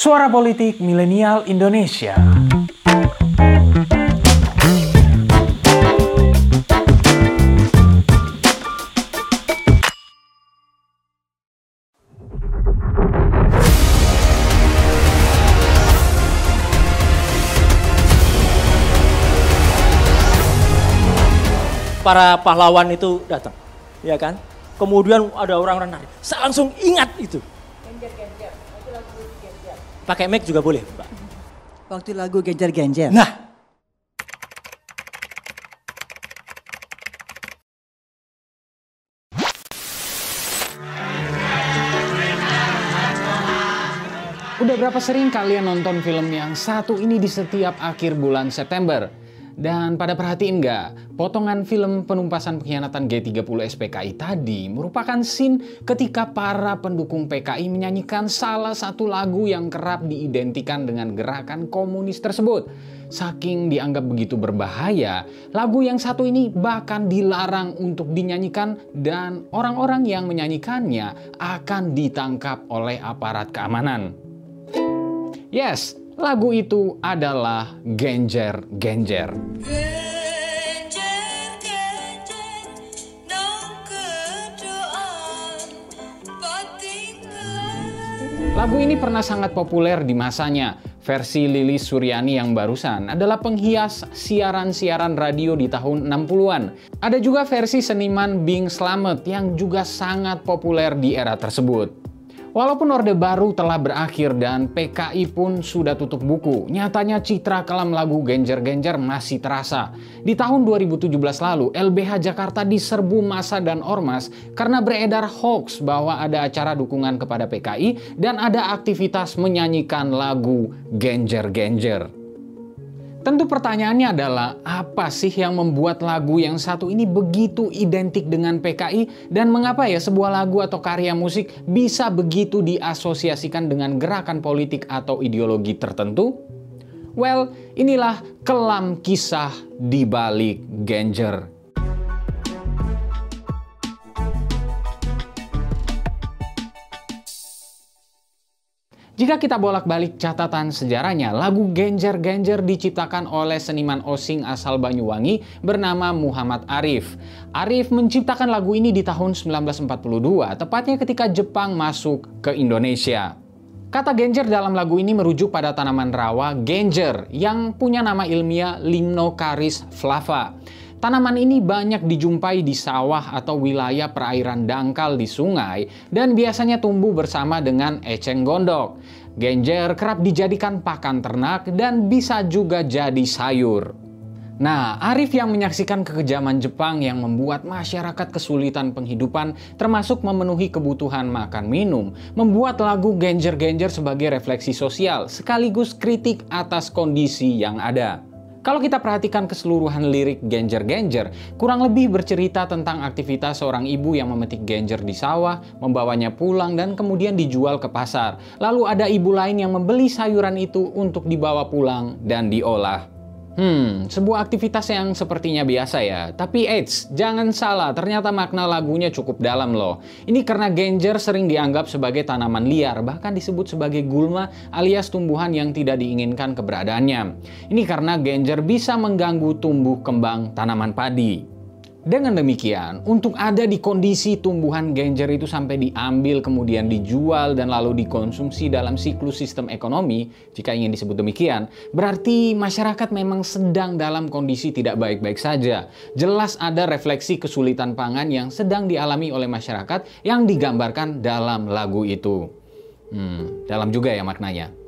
Suara Politik Milenial Indonesia. para pahlawan itu datang, ya kan? Kemudian ada orang-orang nari, saya langsung ingat itu. Pakai mic juga boleh, Pak. Waktu lagu Genjer-Genjer. Nah, Udah berapa sering kalian nonton film yang satu ini di setiap akhir bulan September? Dan pada perhatiin nggak, potongan film penumpasan pengkhianatan G30 SPKI tadi merupakan scene ketika para pendukung PKI menyanyikan salah satu lagu yang kerap diidentikan dengan gerakan komunis tersebut. Saking dianggap begitu berbahaya, lagu yang satu ini bahkan dilarang untuk dinyanyikan dan orang-orang yang menyanyikannya akan ditangkap oleh aparat keamanan. Yes, lagu itu adalah Genjer Genjer. Lagu ini pernah sangat populer di masanya. Versi Lilis Suryani yang barusan adalah penghias siaran-siaran radio di tahun 60-an. Ada juga versi seniman Bing Slamet yang juga sangat populer di era tersebut. Walaupun Orde Baru telah berakhir dan PKI pun sudah tutup buku, nyatanya citra kelam lagu Genjer-Genjer masih terasa. Di tahun 2017 lalu, LBH Jakarta diserbu massa dan ormas karena beredar hoax bahwa ada acara dukungan kepada PKI dan ada aktivitas menyanyikan lagu Genjer-Genjer. Tentu pertanyaannya adalah apa sih yang membuat lagu yang satu ini begitu identik dengan PKI dan mengapa ya sebuah lagu atau karya musik bisa begitu diasosiasikan dengan gerakan politik atau ideologi tertentu? Well, inilah kelam kisah di balik Genjer Jika kita bolak-balik catatan sejarahnya, lagu Genjer-Genjer diciptakan oleh seniman Osing asal Banyuwangi bernama Muhammad Arif. Arif menciptakan lagu ini di tahun 1942, tepatnya ketika Jepang masuk ke Indonesia. Kata genjer dalam lagu ini merujuk pada tanaman rawa genjer yang punya nama ilmiah Limnocaris flava. Tanaman ini banyak dijumpai di sawah atau wilayah perairan dangkal di sungai dan biasanya tumbuh bersama dengan eceng gondok. Genjer kerap dijadikan pakan ternak dan bisa juga jadi sayur. Nah, Arif yang menyaksikan kekejaman Jepang yang membuat masyarakat kesulitan penghidupan termasuk memenuhi kebutuhan makan minum, membuat lagu Genjer-Genjer sebagai refleksi sosial sekaligus kritik atas kondisi yang ada. Kalau kita perhatikan keseluruhan lirik Genjer-Genjer, kurang lebih bercerita tentang aktivitas seorang ibu yang memetik genjer di sawah, membawanya pulang dan kemudian dijual ke pasar. Lalu ada ibu lain yang membeli sayuran itu untuk dibawa pulang dan diolah. Hmm, sebuah aktivitas yang sepertinya biasa ya. Tapi eits, jangan salah, ternyata makna lagunya cukup dalam loh. Ini karena genjer sering dianggap sebagai tanaman liar, bahkan disebut sebagai gulma alias tumbuhan yang tidak diinginkan keberadaannya. Ini karena genjer bisa mengganggu tumbuh kembang tanaman padi. Dengan demikian, untuk ada di kondisi tumbuhan genjer itu sampai diambil kemudian dijual dan lalu dikonsumsi dalam siklus sistem ekonomi, jika ingin disebut demikian, berarti masyarakat memang sedang dalam kondisi tidak baik-baik saja. Jelas ada refleksi kesulitan pangan yang sedang dialami oleh masyarakat yang digambarkan dalam lagu itu. Hmm, dalam juga ya maknanya.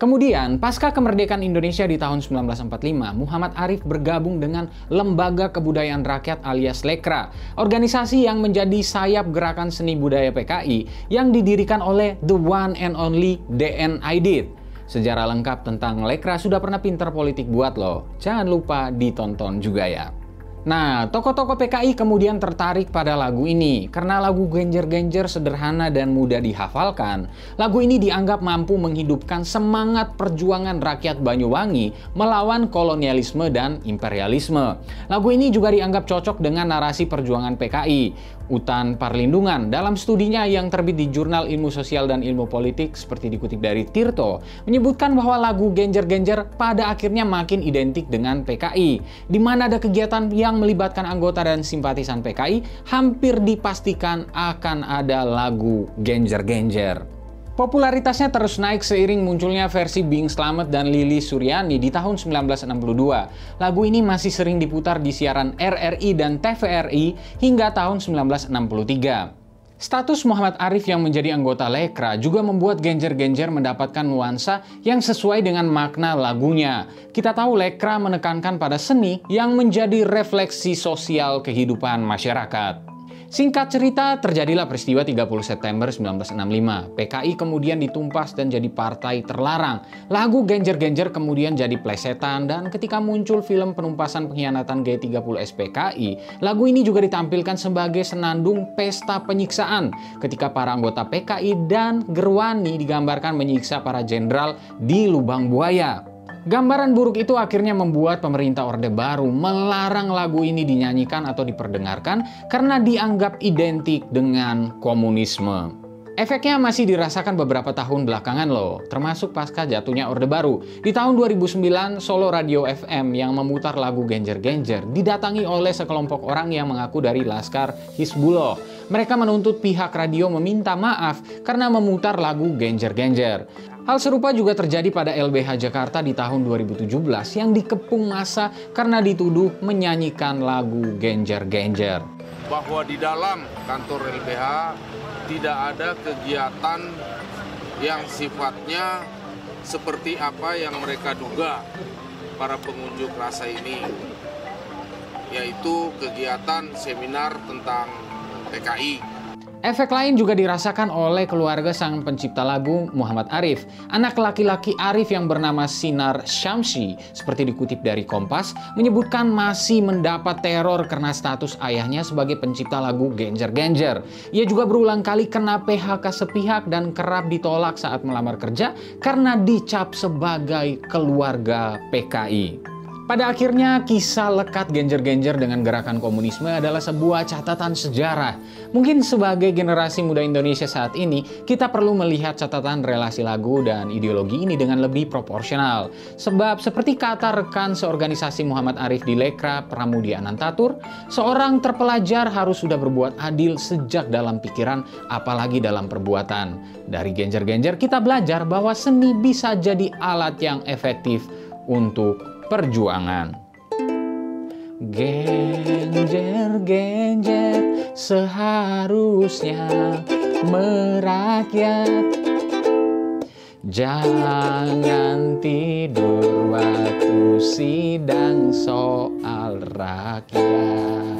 Kemudian, pasca kemerdekaan Indonesia di tahun 1945, Muhammad Arif bergabung dengan Lembaga Kebudayaan Rakyat alias Lekra, organisasi yang menjadi sayap gerakan seni budaya PKI yang didirikan oleh the one and only DN Aidit. Sejarah lengkap tentang Lekra sudah pernah pinter politik buat loh. Jangan lupa ditonton juga ya. Nah, tokoh-tokoh PKI kemudian tertarik pada lagu ini karena lagu Genjer-Genjer sederhana dan mudah dihafalkan. Lagu ini dianggap mampu menghidupkan semangat perjuangan rakyat Banyuwangi melawan kolonialisme dan imperialisme. Lagu ini juga dianggap cocok dengan narasi perjuangan PKI. Utan Parlindungan dalam studinya yang terbit di Jurnal Ilmu Sosial dan Ilmu Politik seperti dikutip dari Tirto menyebutkan bahwa lagu Genjer-Genjer pada akhirnya makin identik dengan PKI di mana ada kegiatan yang melibatkan anggota dan simpatisan PKI hampir dipastikan akan ada lagu Genjer-Genjer. Popularitasnya terus naik seiring munculnya versi Bing Slamet dan Lili Suryani di tahun 1962. Lagu ini masih sering diputar di siaran RRI dan TVRI hingga tahun 1963. Status Muhammad Arif yang menjadi anggota Lekra juga membuat Genjer-Genjer mendapatkan nuansa yang sesuai dengan makna lagunya. Kita tahu Lekra menekankan pada seni yang menjadi refleksi sosial kehidupan masyarakat. Singkat cerita, terjadilah peristiwa 30 September 1965. PKI kemudian ditumpas dan jadi partai terlarang. Lagu Genjer-Genjer kemudian jadi plesetan dan ketika muncul film penumpasan pengkhianatan G30 SPKI, lagu ini juga ditampilkan sebagai senandung pesta penyiksaan ketika para anggota PKI dan Gerwani digambarkan menyiksa para jenderal di lubang buaya. Gambaran buruk itu akhirnya membuat pemerintah Orde Baru melarang lagu ini dinyanyikan atau diperdengarkan karena dianggap identik dengan komunisme. Efeknya masih dirasakan beberapa tahun belakangan loh, termasuk pasca jatuhnya Orde Baru. Di tahun 2009, Solo Radio FM yang memutar lagu Genjer-Genjer didatangi oleh sekelompok orang yang mengaku dari Laskar Hizbullah. Mereka menuntut pihak radio meminta maaf karena memutar lagu Genjer-Genjer. Hal serupa juga terjadi pada LBH Jakarta di tahun 2017 yang dikepung masa karena dituduh menyanyikan lagu Genjer-Genjer. bahwa di dalam kantor LBH tidak ada kegiatan yang sifatnya seperti apa yang mereka duga para pengunjuk rasa ini yaitu kegiatan seminar tentang PKI. Efek lain juga dirasakan oleh keluarga sang pencipta lagu Muhammad Arif. Anak laki-laki Arif yang bernama Sinar Syamsi, seperti dikutip dari Kompas, menyebutkan masih mendapat teror karena status ayahnya sebagai pencipta lagu Genjer-Genjer. Ia juga berulang kali kena PHK sepihak dan kerap ditolak saat melamar kerja karena dicap sebagai keluarga PKI. Pada akhirnya, kisah lekat Genjer-Genjer dengan gerakan komunisme adalah sebuah catatan sejarah. Mungkin sebagai generasi muda Indonesia saat ini, kita perlu melihat catatan relasi lagu dan ideologi ini dengan lebih proporsional. Sebab seperti kata rekan seorganisasi Muhammad Arif di Lekra Pramudia Anantatur, seorang terpelajar harus sudah berbuat adil sejak dalam pikiran, apalagi dalam perbuatan. Dari Genjer-Genjer kita belajar bahwa seni bisa jadi alat yang efektif untuk perjuangan. Genjer-genjer seharusnya merakyat Jangan tidur waktu sidang soal rakyat